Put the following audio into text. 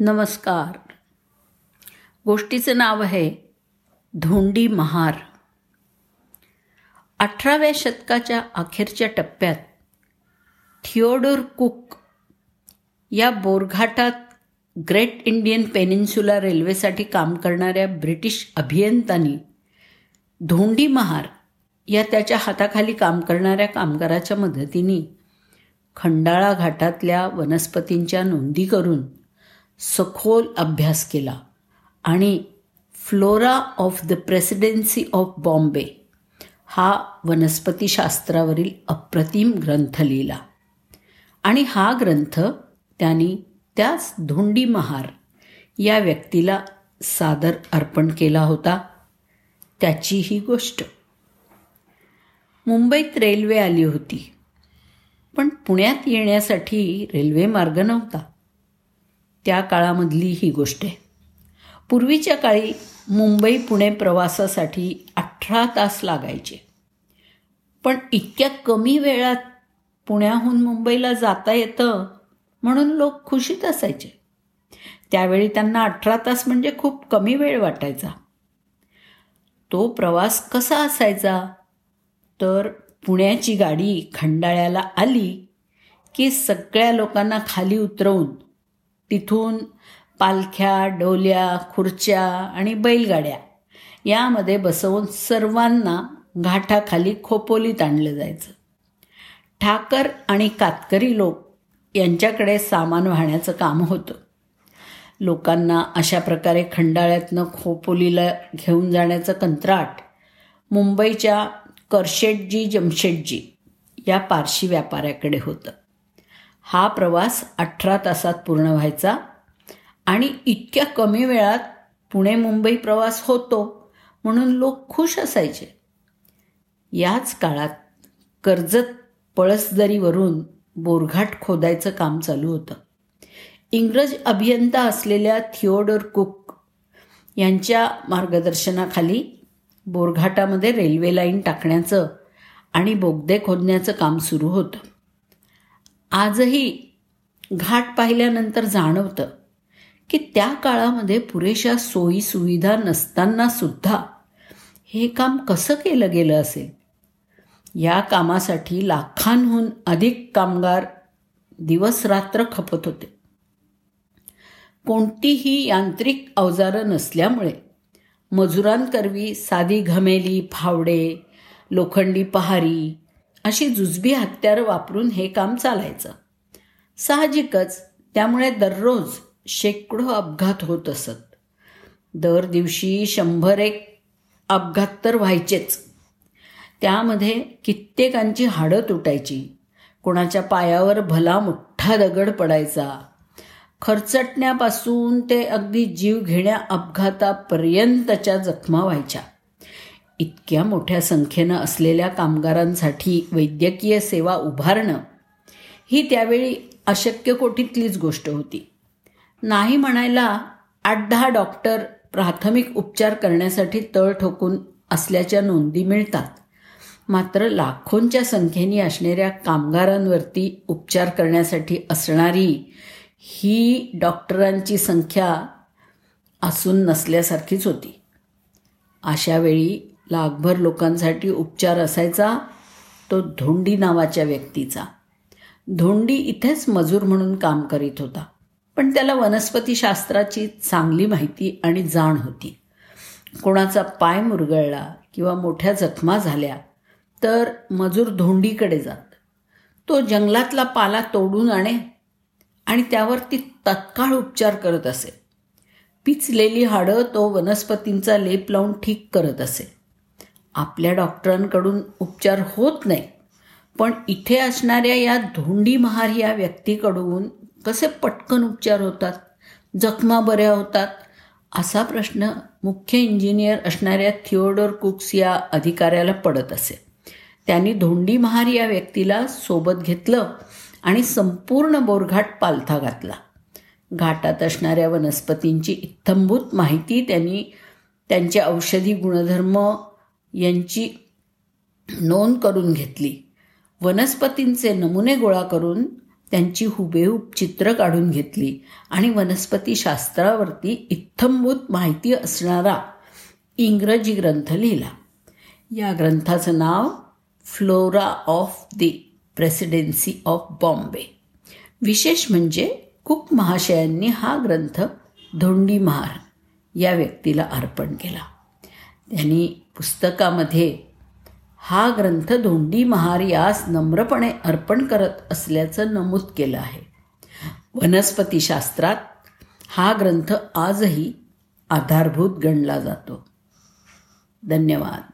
नमस्कार. गोष्टीचं नाव आहे धोंडी महार. अठराव्या शतकाच्या अखेरच्या टप्प्यात थिओडोर कुक या बोरघाटात ग्रेट इंडियन पेनिन्सुला रेल्वेसाठी काम करणाऱ्या ब्रिटिश अभियंतांनी धोंडी महार या त्याच्या हाताखाली काम करणाऱ्या कामगाराच्या मदतीने खंडाळा घाटातल्या वनस्पतींच्या नोंदी करून सखोल अभ्यास केला आणि Flora of the Presidency of Bombay हा वनस्पतीशास्त्रावरील अप्रतिम ग्रंथ लिहिला. आणि हा ग्रंथ त्यांनी त्याच धोंडी महार या व्यक्तीला सादर अर्पण केला होता. त्याची ही गोष्ट. मुंबईत रेल्वे आली होती पण पुण्यात येण्यासाठी रेल्वे मार्ग नव्हता. त्या काळामधली ही गोष्ट आहे. पूर्वीच्या काळी मुंबई पुणे प्रवासासाठी अठरा तास लागायचे. पण इतक्या कमी वेळात पुण्याहून मुंबईला जाता येतं म्हणून लोक खुशीत असायचे. त्यावेळी त्यांना अठरा तास म्हणजे खूप कमी वेळ वाटायचा. तो प्रवास कसा असायचा? तर पुण्याची गाडी खंडाळ्याला आली की सगळ्या लोकांना खाली उतरवून तिथून पालख्या डोल्या खुर्च्या आणि बैलगाड्या यामध्ये बसवून सर्वांना घाटाखाली खोपोलीत आणलं जायचं. ठाकर आणि कातकरी लोक यांच्याकडे सामान वाहण्याचं काम होतं. लोकांना अशा प्रकारे खंडाळ्यातनं खोपोलीला घेऊन जाण्याचं कंत्राट मुंबईच्या करशेटजी जमशेटजी या पारशी व्यापाऱ्याकडे होतं. हा प्रवास अठरा तासात पूर्ण व्हायचा आणि इतक्या कमी वेळात पुणे मुंबई प्रवास होतो म्हणून लोक खुश असायचे. याच काळात कर्जत पळसदरीवरून बोरघाट खोदायचं काम चालू होतं. इंग्रज अभियंता असलेल्या थिओडोर कुक यांच्या मार्गदर्शनाखाली बोरघाटामध्ये रेल्वे लाईन टाकण्याचं आणि बोगदे खोदण्याचं काम सुरू होतं. आजही घाट पाहिल्यानंतर जाणवतं की त्या काळामध्ये पुरेशा सोयीसुविधा नसताना सुद्धा हे काम कसं केलं गेलं असेल? या कामासाठी लाखांहून अधिक कामगार दिवस रात्र खपत होते. कोणतीही यांत्रिक अवजारं नसल्यामुळे मजुरांकरवी साधी घमेली फावडे लोखंडी पहारी अशी जुजबी हत्यारं वापरून हे काम चालायचं. साहजिकच त्यामुळे दररोज शेकडो अपघात होत असत. दर दिवशी शंभर एक अपघात तर व्हायचेच. त्यामध्ये कित्येकांची हाडं तुटायची. कोणाच्या पायावर भला मोठा दगड पडायचा. खरचटण्यापासून ते अगदी जीव घेण्या अपघातापर्यंतच्या जखमा व्हायच्या. इतक्या मोठ्या संख्येनं असलेल्या कामगारांसाठी वैद्यकीय सेवा उभारणं ही त्यावेळी अशक्य कोटीतलीच गोष्ट होती. नाही म्हणायला आठ दहा डॉक्टर प्राथमिक उपचार करण्यासाठी तळ ठोकून असल्याच्या नोंदी मिळतात. मात्र लाखोंच्या संख्येने असणाऱ्या कामगारांवरती उपचार करण्यासाठी असणारी ही डॉक्टरांची संख्या असून नसल्यासारखीच होती. अशावेळी लाखभर लोकांसाठी उपचार असायचा तो धोंडी नावाच्या व्यक्तीचा. धोंडी इथेच मजूर म्हणून काम करीत होता. पण त्याला वनस्पतीशास्त्राची चांगली माहिती आणि जाण होती. कोणाचा पाय मुरगळला किंवा मोठ्या जखमा झाल्या तर मजूर धोंडीकडे जात. तो जंगलातला पाला तोडून आणे आणि त्यावर ती तत्काळ उपचार करत असे. पिचलेली हाडं तो वनस्पतींचा लेप लावून ठीक करत असे. आपल्या डॉक्टरांकडून उपचार होत नाही. पण इथे असणाऱ्या या धोंडी महार या व्यक्तीकडून कसे पटकन उपचार होतात जखमा बऱ्या होतात असा प्रश्न मुख्य इंजिनियर असणाऱ्या थिओडोर कुक्स या अधिकाऱ्याला पडत असे. त्यांनी धोंडी महार या व्यक्तीला सोबत घेतलं आणि संपूर्ण बोरघाट पालथा घातला. घाटात असणाऱ्या वनस्पतींची इत्थंभूत माहिती त्यांनी त्यांचे औषधी गुणधर्म यांची नोंद करून घेतली. वनस्पतींचे नमुने गोळा करून त्यांची हुबेहूब चित्र काढून घेतली आणि वनस्पतीशास्त्रावरती इत्थंभूत माहिती असणारा इंग्रजी ग्रंथ लिहिला. या ग्रंथाचं नाव Flora of the Presidency of Bombay. विशेष म्हणजे कुक महाशयांनी हा ग्रंथ धोंडी महार या व्यक्तीला अर्पण केला. त्यांनी पुस्तकामध्ये हा ग्रंथ धोंडी महार यास नम्रपणे अर्पण करत असल्याचं नमूद केलं आहे. वनस्पतीशास्त्रात हा ग्रंथ आजही आधारभूत गणला जातो. धन्यवाद.